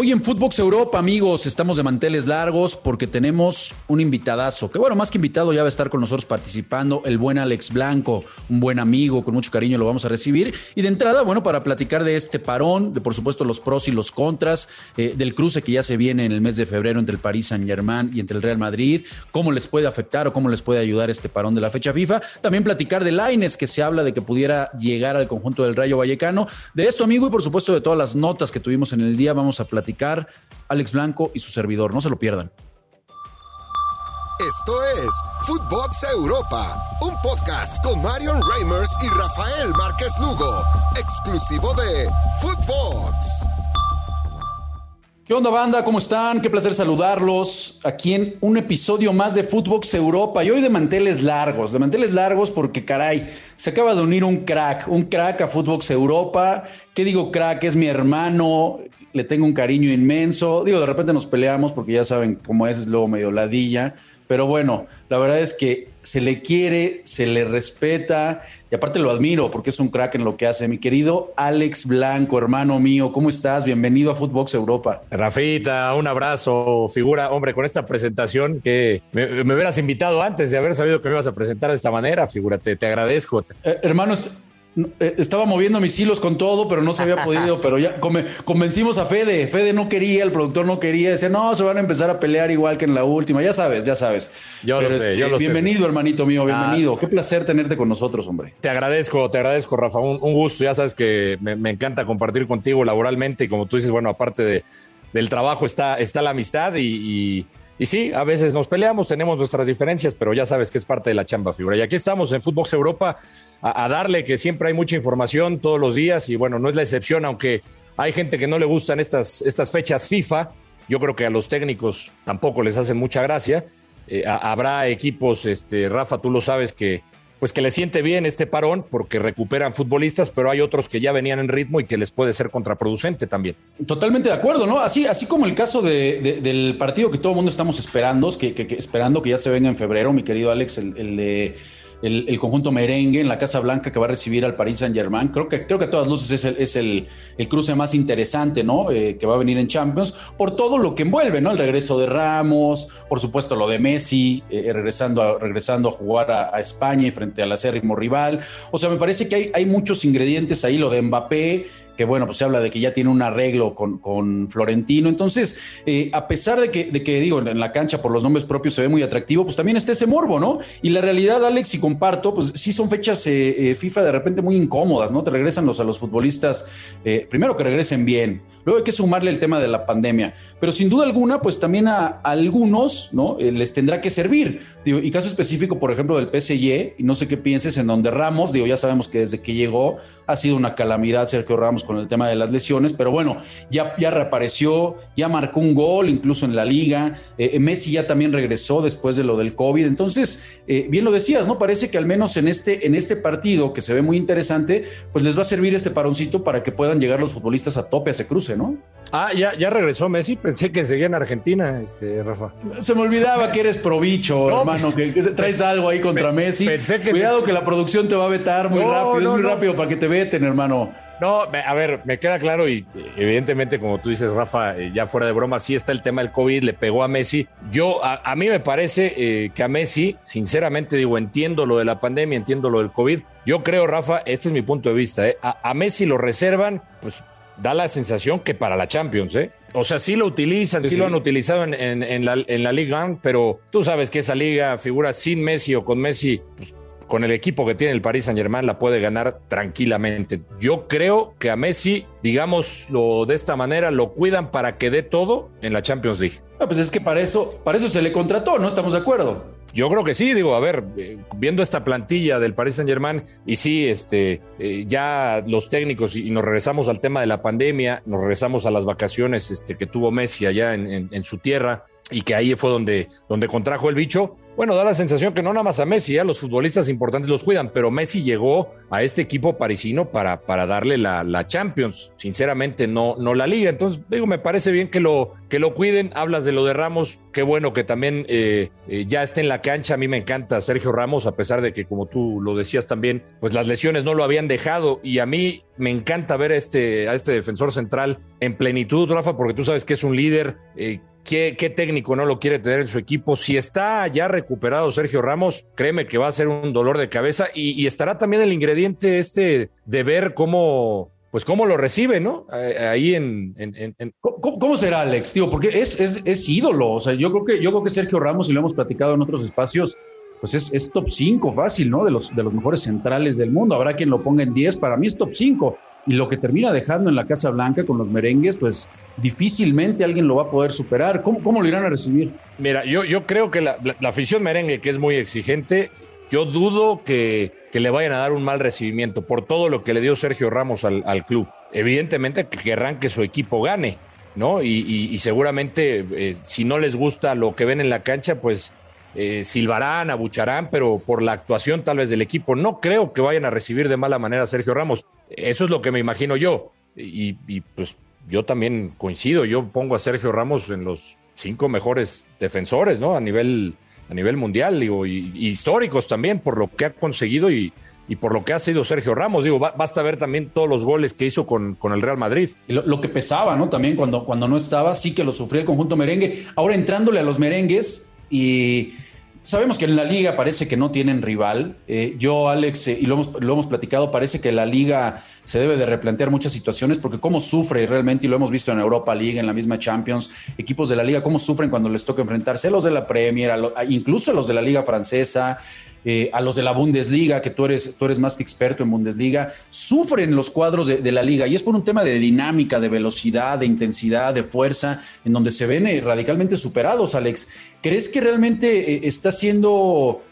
Hoy en Footbox Europa, amigos, estamos de manteles largos porque tenemos un invitadazo, que bueno, más que invitado ya va a estar con nosotros participando, el buen Alex Blanco, un buen amigo, con mucho cariño lo vamos a recibir. Y de entrada, bueno, para platicar de este parón, de por supuesto los pros y los contras, eh, del cruce que ya se viene en el mes de febrero entre el París Saint Germain y entre el Real Madrid, cómo les puede afectar o cómo les puede ayudar este parón de la fecha FIFA. También platicar de Laines, que se habla de que pudiera llegar al conjunto del Rayo Vallecano. De esto, amigo, y por supuesto de todas las notas que tuvimos en el día, vamos a platicar Alex Blanco y su servidor. No se lo pierdan. Esto es Footbox Europa, un podcast con Marion Reimers y Rafael Márquez Lugo, exclusivo de Footbox. ¿Qué onda, banda? ¿Cómo están? Qué placer saludarlos aquí en un episodio más de Footbox Europa. Y hoy de manteles largos, de manteles largos porque, caray, se acaba de unir un crack, un crack a Footbox Europa. ¿Qué digo crack? Es mi hermano, le tengo un cariño inmenso. Digo, de repente nos peleamos porque ya saben cómo es, es luego medio ladilla. Pero bueno, la verdad es que se le quiere, se le respeta y aparte lo admiro porque es un crack en lo que hace. Mi querido Alex Blanco, hermano mío, ¿cómo estás? Bienvenido a Footbox Europa. Rafita, un abrazo, figura, hombre, con esta presentación que me, hubieras invitado antes de haber sabido que me ibas a presentar de esta manera, figúrate, te agradezco. Eh, hermano, estaba moviendo mis hilos con todo, pero no se había podido. pero ya convencimos a Fede. Fede no quería, el productor no quería. Decía, no, se van a empezar a pelear igual que en la última. Ya sabes, ya sabes. Yo lo sé, este, bienvenido, hermanito mío, ah. bienvenido. Qué placer tenerte con nosotros, hombre. Te agradezco, te agradezco, Rafa. Un, gusto. Ya sabes que me, encanta compartir contigo laboralmente. Y como tú dices, bueno, aparte de, del trabajo está, está la amistad y y sí, a veces nos peleamos, tenemos nuestras diferencias, pero ya sabes que es parte de la chamba, figura. Y aquí estamos en Footbox Europa a, darle que siempre hay mucha información todos los días y bueno, no es la excepción, aunque hay gente que no le gustan estas, estas fechas FIFA. Yo creo que a los técnicos tampoco les hacen mucha gracia. Eh, habrá equipos, este, Rafa, tú lo sabes, que, pues que le siente bien este parón porque recuperan futbolistas, pero hay otros que ya venían en ritmo y que les puede ser contraproducente también. Totalmente de acuerdo, ¿no? Así, así como el caso del partido que todo el mundo estamos esperando, que, esperando que ya se venga en febrero, mi querido Alex, el de el, conjunto merengue en la Casa Blanca que va a recibir al Paris Saint Germain. Creo que, creo que a todas luces es el, es el, cruce más interesante, ¿no? Eh, que va a venir en Champions, por todo lo que envuelve, ¿no? El regreso de Ramos, por supuesto lo de Messi, eh, regresando, a, regresando a jugar a, España y frente al acérrimo rival. O sea, me parece que hay, hay muchos ingredientes ahí, lo de Mbappé que bueno, pues se habla de que ya tiene un arreglo con, con Florentino. Entonces, eh, a pesar de que, de que, digo, en la cancha por los nombres propios se ve muy atractivo, pues también está ese morbo, ¿no? Y la realidad, Alex, y comparto, pues sí son fechas eh, eh, FIFA de repente muy incómodas, ¿no? Te regresan los, a los futbolistas, primero que regresen bien, luego hay que sumarle el tema de la pandemia, pero sin duda alguna, pues también a, algunos, ¿no? les tendrá que servir. Digo, y caso específico, por ejemplo, del PSG, y no sé qué pienses en donde Ramos, digo, ya sabemos que desde que llegó ha sido una calamidad Sergio Ramos con el tema de las lesiones, pero bueno, ya, ya reapareció, ya marcó un gol incluso en la liga, eh, eh, Messi ya también regresó después de lo del COVID, entonces, eh, bien lo decías, ¿no? Parece que al menos en este, en este partido, que se ve muy interesante, pues les va a servir este paroncito para que puedan llegar los futbolistas a tope a ese cruce, ¿no? Ah, ya, ya regresó Messi, pensé que seguía en Argentina, este, Rafa. Se me olvidaba que eres probicho, hermano, que, traes algo ahí contra Messi. Cuidado que la producción te va a vetar muy rápido, es muy rápido para que te veten, hermano. No, a ver, me queda claro y evidentemente, como tú dices, Rafa, eh, ya fuera de broma, sí está el tema del COVID, le pegó a Messi. Yo, a, mí me parece eh, que a Messi, sinceramente digo, entiendo lo de la pandemia, entiendo lo del COVID. Yo creo, Rafa, este es mi punto de vista, eh, a, Messi lo reservan, pues da la sensación que para la Champions, ¿eh? O sea, sí lo utilizan, sí, lo han utilizado en, en, la, en la Liga, pero tú sabes que esa liga figura sin Messi o con Messi, pues con el equipo que tiene el Paris Saint Germain la puede ganar tranquilamente. Yo creo que a Messi, digámoslo de esta manera, lo cuidan para que dé todo en la Champions League. No, pues es que para eso, para eso se le contrató, ¿no? Estamos de acuerdo. Yo creo que sí, digo, a ver, eh, viendo esta plantilla del Paris Saint Germain, y sí, este, eh, ya los técnicos, y, nos regresamos al tema de la pandemia, nos regresamos a las vacaciones este, que tuvo Messi allá en, en su tierra, y que ahí fue donde, donde contrajo el bicho bueno, da la sensación que no nada más a Messi, ya los futbolistas importantes los cuidan, pero Messi llegó a este equipo parisino para, para darle la, la Champions, sinceramente no, no la liga. Entonces, digo, me parece bien que lo, que lo cuiden. Hablas de lo de Ramos, qué bueno que también eh, eh, ya esté en la cancha. A mí me encanta Sergio Ramos, a pesar de que, como tú lo decías también, pues las lesiones no lo habían dejado. Y a mí me encanta ver a este, a este defensor central en plenitud, Rafa, porque tú sabes que es un líder. Eh, ¿Qué, técnico no lo quiere tener en su equipo? Si está ya recuperado Sergio Ramos, créeme que va a ser un dolor de cabeza y, estará también el ingrediente este de ver cómo, pues cómo lo recibe, ¿no? Ahí en... ¿Cómo, será, Alex? Tío, porque es, es, ídolo. O sea, yo creo, que, yo creo que Sergio Ramos, y lo hemos platicado en otros espacios, pues es, es top 5 fácil, ¿no? De los, de los mejores centrales del mundo. Habrá quien lo ponga en 10, para mí es top 5 y lo que termina dejando en la Casa Blanca con los merengues, pues difícilmente alguien lo va a poder superar. ¿Cómo, cómo lo irán a recibir? Mira, yo, yo creo que la, afición merengue, que es muy exigente, yo dudo que, que, le vayan a dar un mal recibimiento por todo lo que le dio Sergio Ramos al, al club. Evidentemente que querrán que su equipo gane, ¿no? Y, seguramente eh, si no les gusta lo que ven en la cancha, pues eh, silbarán, abucharán, pero por la actuación tal vez del equipo, no creo que vayan a recibir de mala manera a Sergio Ramos. Eso es lo que me imagino yo. Y, pues yo también coincido, yo pongo a Sergio Ramos en los cinco mejores defensores, ¿no? A nivel, a nivel mundial, digo, y, históricos también, por lo que ha conseguido y, por lo que ha sido Sergio Ramos. Digo, basta ver también todos los goles que hizo con, con el Real Madrid. lo, que pesaba, ¿no? También cuando, cuando no estaba, sí que lo sufría el conjunto merengue. Ahora entrándole a los merengues y Sabemos que en la liga parece que no tienen rival. Eh, yo, Alex, eh, y lo hemos, lo hemos platicado, parece que la liga se debe de replantear muchas situaciones porque cómo sufre realmente, y lo hemos visto en Europa League, en la misma Champions, equipos de la liga, cómo sufren cuando les toca enfrentarse a los de la Premier, incluso a los de la liga francesa, eh, a los de la Bundesliga, que tú eres, tú eres más que experto en Bundesliga, sufren los cuadros de, la liga y es por un tema de dinámica, de velocidad, de intensidad, de fuerza, en donde se ven eh, radicalmente superados, Alex. ¿Crees que realmente eh, está siendo...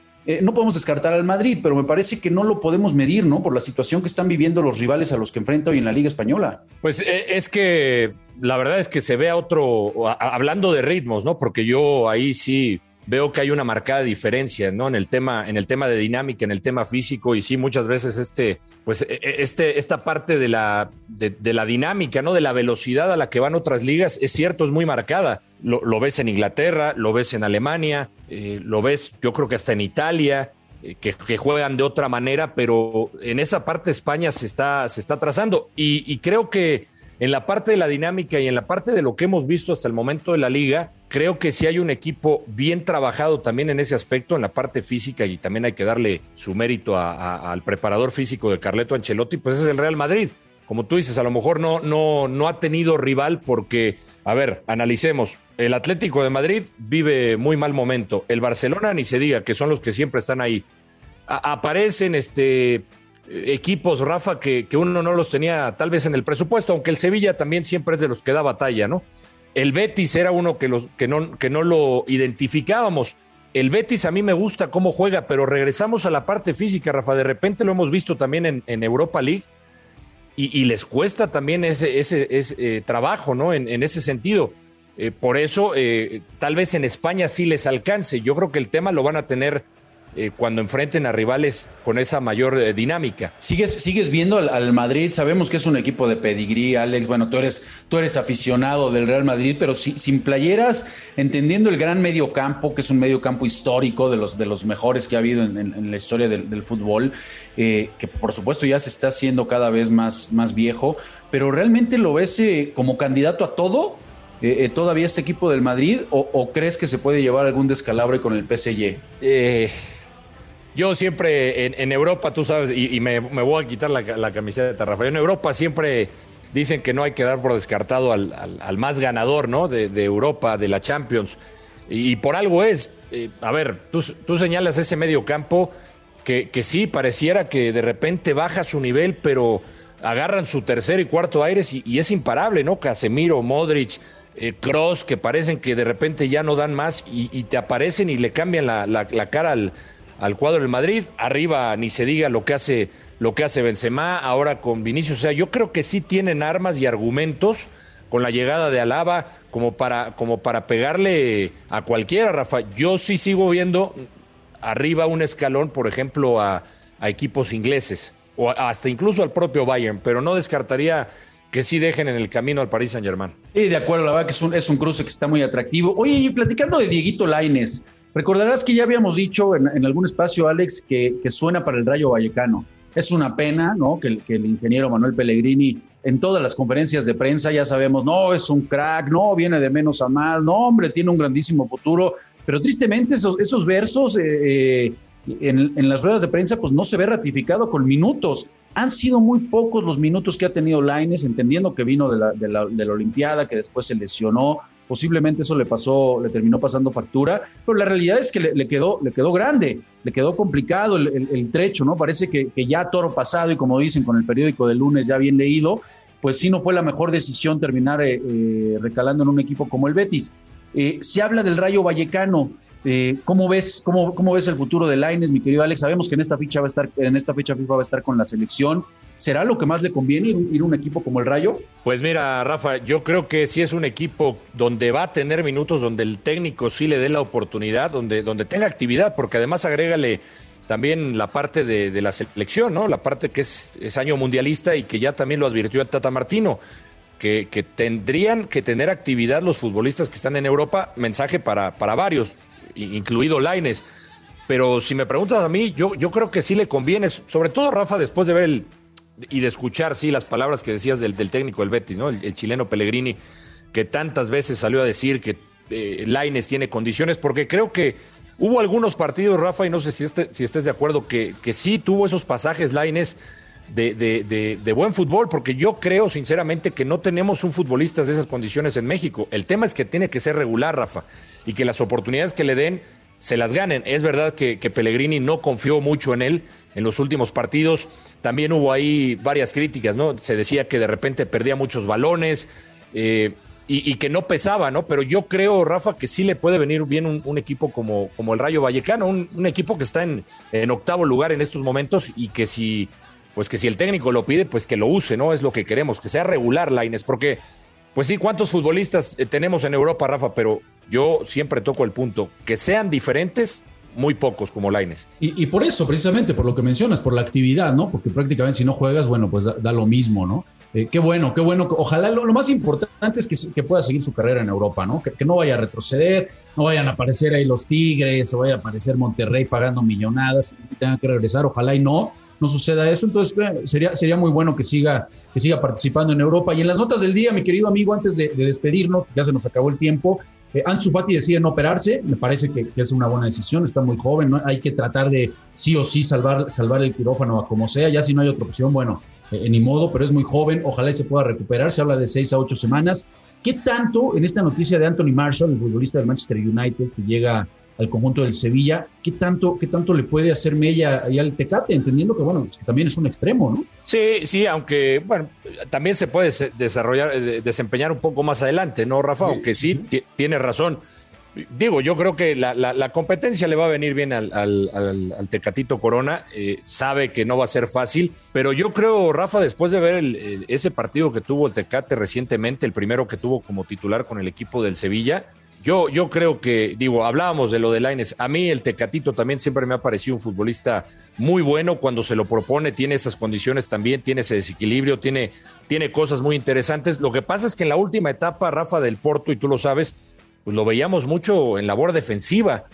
no podemos descartar al Madrid, pero me parece que no lo podemos medir, ¿no? Por la situación que están viviendo los rivales a los que enfrenta hoy en la Liga Española. Pues es que la verdad es que se ve a otro, hablando de ritmos, ¿no? Porque yo ahí sí veo que hay una marcada diferencia, ¿no? En el tema, en el tema de dinámica, en el tema físico, y sí, muchas veces este, pues, e, e, este, esta parte de la, de, la dinámica, ¿no? De la velocidad a la que van otras ligas, es cierto, es muy marcada. Lo, ves en Inglaterra, lo ves en Alemania, eh, lo ves, yo creo que hasta en Italia. Eh, que, juegan de otra manera, pero en esa parte España se está, se está trazando. y creo que en la parte de la dinámica y en la parte de lo que hemos visto hasta el momento de la liga, creo que si hay un equipo bien trabajado también en ese aspecto, en la parte física, y también hay que darle su mérito al preparador físico de Carleto Ancelotti, pues es el Real Madrid. Como tú dices, a lo mejor no, no, no ha tenido rival porque, a ver, analicemos. El Atlético de Madrid vive muy mal momento. El Barcelona ni se diga, que son los que siempre están ahí. aparecen este, equipos, Rafa, que, que, uno no los tenía tal vez en el presupuesto, aunque el Sevilla también siempre es de los que da batalla, ¿no? El Betis era uno que, los, que, no, lo identificábamos. El Betis a mí me gusta cómo juega, pero regresamos a la parte física, Rafa. De repente lo hemos visto también en, Europa League y, les cuesta también ese, ese, eh, trabajo, ¿no? En, ese sentido. Eh, por eso, eh, tal vez en España sí les alcance. Yo creo que el tema lo van a tener eh, cuando enfrenten a rivales con esa mayor eh, dinámica. ¿Sigues, sigues viendo al, Madrid? Sabemos que es un equipo de pedigrí, Alex. Bueno, tú eres, tú eres aficionado del Real Madrid, pero sin playeras, entendiendo el gran medio campo, que es un medio campo histórico de los, de los mejores que ha habido en, la historia del, fútbol, eh, que por supuesto ya se está haciendo cada vez más, más viejo, pero realmente lo ves como candidato a todo. todavía este equipo del Madrid o, crees que se puede llevar algún descalabre con el PSG? Eh, yo siempre en, Europa, tú sabes, y, me, voy a quitar la, camiseta de Rafael. En Europa siempre dicen que no hay que dar por descartado al, más ganador, ¿no? De, Europa, de la Champions. Y, por algo es. Eh, a ver, tú, señalas ese medio campo que, sí pareciera que de repente baja su nivel, pero agarran su tercer y cuarto aires y, es imparable, ¿no? Casemiro, Modric, Cross, eh, que parecen que de repente ya no dan más y, te aparecen y le cambian la cara al al cuadro del Madrid. Arriba ni se diga lo que hace lo que hace Benzema ahora con Vinicius. O sea, yo creo que sí tienen armas y argumentos con la llegada de Alaba como para, como para pegarle a cualquiera, Rafa. Yo sí sigo viendo, arriba un escalón, por ejemplo, a, equipos ingleses o hasta incluso al propio Bayern, pero no descartaría que sí dejen en el camino al Paris Saint Germain. Sí, de acuerdo, la verdad que es un, es un cruce que está muy atractivo. Oye, y platicando de Dieguito Laines, recordarás que ya habíamos dicho en, algún espacio, Alex, que, suena para el Rayo Vallecano. Es una pena, ¿no? Que, el ingeniero Manuel Pellegrini en todas las conferencias de prensa ya sabemos, no, es un crack, no, viene de menos a más, no, hombre, tiene un grandísimo futuro, pero tristemente esos, versos eh, en, en, las ruedas de prensa pues no se ve ratificado con minutos. Han sido muy pocos los minutos que ha tenido Laines, entendiendo que vino de la Olimpiada, que después se lesionó, posiblemente eso le pasó, le terminó pasando factura, pero la realidad es que le, quedó, le quedó grande, le quedó complicado el, trecho, ¿no? Parece que, ya toro pasado y como dicen con el periódico del lunes ya bien leído, pues sí no fue la mejor decisión terminar eh, eh, recalando en un equipo como el Betis. Eh, se habla del Rayo Vallecano, eh, ¿cómo, ves, cómo, ¿Cómo ves el futuro de Laines, mi querido Alex? Sabemos que en esta ficha va a estar, en esta fecha FIFA va a estar con la selección. ¿Será lo que más le conviene ir, a un equipo como el Rayo? Pues mira, Rafa, yo creo que sí es un equipo donde va a tener minutos, donde el técnico sí le dé la oportunidad, donde, donde tenga actividad, porque además agrégale también la parte de, la selección, ¿no? La parte que es, año mundialista y que ya también lo advirtió el Tata Martino. Que, que, tendrían que tener actividad los futbolistas que están en Europa, mensaje para, para varios incluido Laines. Pero si me preguntas a mí, yo, yo creo que sí le conviene, sobre todo Rafa, después de ver el, y de escuchar, sí, las palabras que decías del, técnico del Betis, ¿no? El, chileno Pellegrini, que tantas veces salió a decir que eh, Laines tiene condiciones, porque creo que hubo algunos partidos, Rafa, y no sé si, este, si estés de acuerdo, que, que sí tuvo esos pasajes Laines de, de, de, buen fútbol, porque yo creo sinceramente que no tenemos un futbolista de esas condiciones en México. El tema es que tiene que ser regular, Rafa y que las oportunidades que le den se las ganen. Es verdad que, Pellegrini no confió mucho en él en los últimos partidos. También hubo ahí varias críticas, ¿no? Se decía que de repente perdía muchos balones eh, y, que no pesaba, ¿no? Pero yo creo, Rafa, que sí le puede venir bien un, equipo como, como el Rayo Vallecano, un, equipo que está en, en, octavo lugar en estos momentos y que si, pues que si el técnico lo pide, pues que lo use, ¿no? Es lo que queremos, que sea regular, Laines, porque pues sí, ¿cuántos futbolistas eh, tenemos en Europa, Rafa? Pero yo siempre toco el punto, que sean diferentes, muy pocos como Laines. Y, por eso, precisamente, por lo que mencionas, por la actividad, ¿no? Porque prácticamente si no juegas, bueno, pues da, lo mismo, ¿no? Eh, qué bueno, qué bueno. Ojalá lo, más importante es que, pueda seguir su carrera en Europa, ¿no? Que, que, no vaya a retroceder, no vayan a aparecer ahí los Tigres, o vaya a aparecer Monterrey pagando millonadas y tenga que regresar. Ojalá y no no suceda eso. Entonces, sería, sería muy bueno que siga, que siga participando en Europa. Y en las notas del día, mi querido amigo, antes de, despedirnos, ya se nos acabó el tiempo, eh, Ansu Fati decide no operarse. Me parece que, es una buena decisión, está muy joven, ¿no? hay que tratar de sí o sí salvar, salvar el quirófano a como sea. Ya si no hay otra opción, bueno, eh, ni modo, pero es muy joven, ojalá y se pueda recuperar. Se habla de seis a ocho semanas. ¿Qué tanto en esta noticia de Anthony Marshall, el futbolista del Manchester United, que llega al conjunto del Sevilla, ¿qué tanto, qué tanto le puede hacer Mella ahí al Tecate? Entendiendo que, bueno, también es un extremo, ¿no? Sí, sí, aunque, bueno, también se puede desarrollar, eh, desempeñar un poco más adelante, ¿no, Rafa? Aunque sí, tiene razón. Digo, yo creo que la, competencia le va a venir bien al, Tecatito Corona. Eh, sabe que no va a ser fácil, pero yo creo, Rafa, después de ver ese partido que tuvo el Tecate recientemente, el primero que tuvo como titular con el equipo del Sevilla, yo, yo creo que, digo, hablábamos de lo de Laines. A mí el Tecatito también siempre me ha parecido un futbolista muy bueno cuando se lo propone, tiene esas condiciones también, tiene ese desequilibrio, tiene, tiene cosas muy interesantes. Lo que pasa es que en la última etapa, Rafa del Porto, y tú lo sabes, pues lo veíamos mucho en labor defensiva.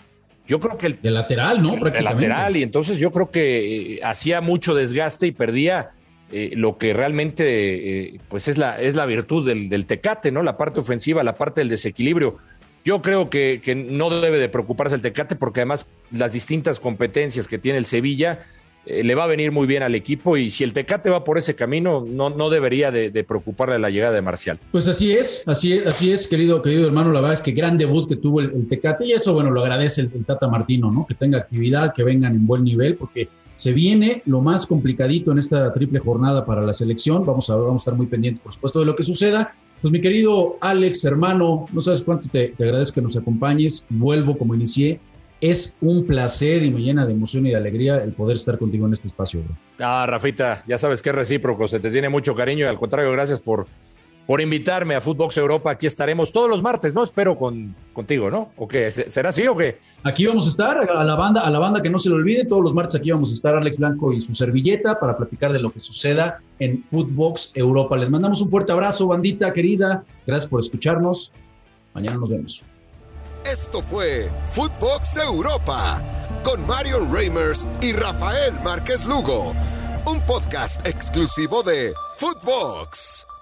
Yo creo que el. De lateral, ¿no? De lateral, y entonces yo creo que eh, hacía mucho desgaste y perdía. Eh, lo que realmente eh, pues es la, es la virtud del, del, Tecate, ¿no? La parte ofensiva, la parte del desequilibrio. Yo creo que, no debe de preocuparse el Tecate porque además las distintas competencias que tiene el Sevilla eh, le va a venir muy bien al equipo y si el Tecate va por ese camino no, no debería de, preocuparle la llegada de Marcial. Pues así es, así es, así es, querido, querido hermano, la verdad es que gran debut que tuvo el, Tecate y eso, bueno, lo agradece el, Tata Martino, ¿no? Que tenga actividad, que vengan en buen nivel porque se viene lo más complicadito en esta triple jornada para la selección. Vamos a, vamos a estar muy pendientes, por supuesto, de lo que suceda. Pues mi querido Alex, hermano, no sabes cuánto te, agradezco que nos acompañes. Vuelvo como inicié. Es un placer y me llena de emoción y de alegría el poder estar contigo en este espacio. Ah, Rafita, ya sabes que es recíproco, se te tiene mucho cariño y al contrario, gracias por, por invitarme a Footbox Europa. Aquí estaremos todos los martes, ¿no? Espero con, contigo, ¿no? ¿O qué? ¿Será así o qué? Aquí vamos a estar, a la banda, a la banda que no se le olvide, todos los martes aquí vamos a estar Alex Blanco y su servilleta para platicar de lo que suceda en Footbox Europa. Les mandamos un fuerte abrazo, bandita querida. Gracias por escucharnos. Mañana nos vemos. Esto fue Footbox Europa con Marion Reimers y Rafael Márquez Lugo, un podcast exclusivo de Footbox.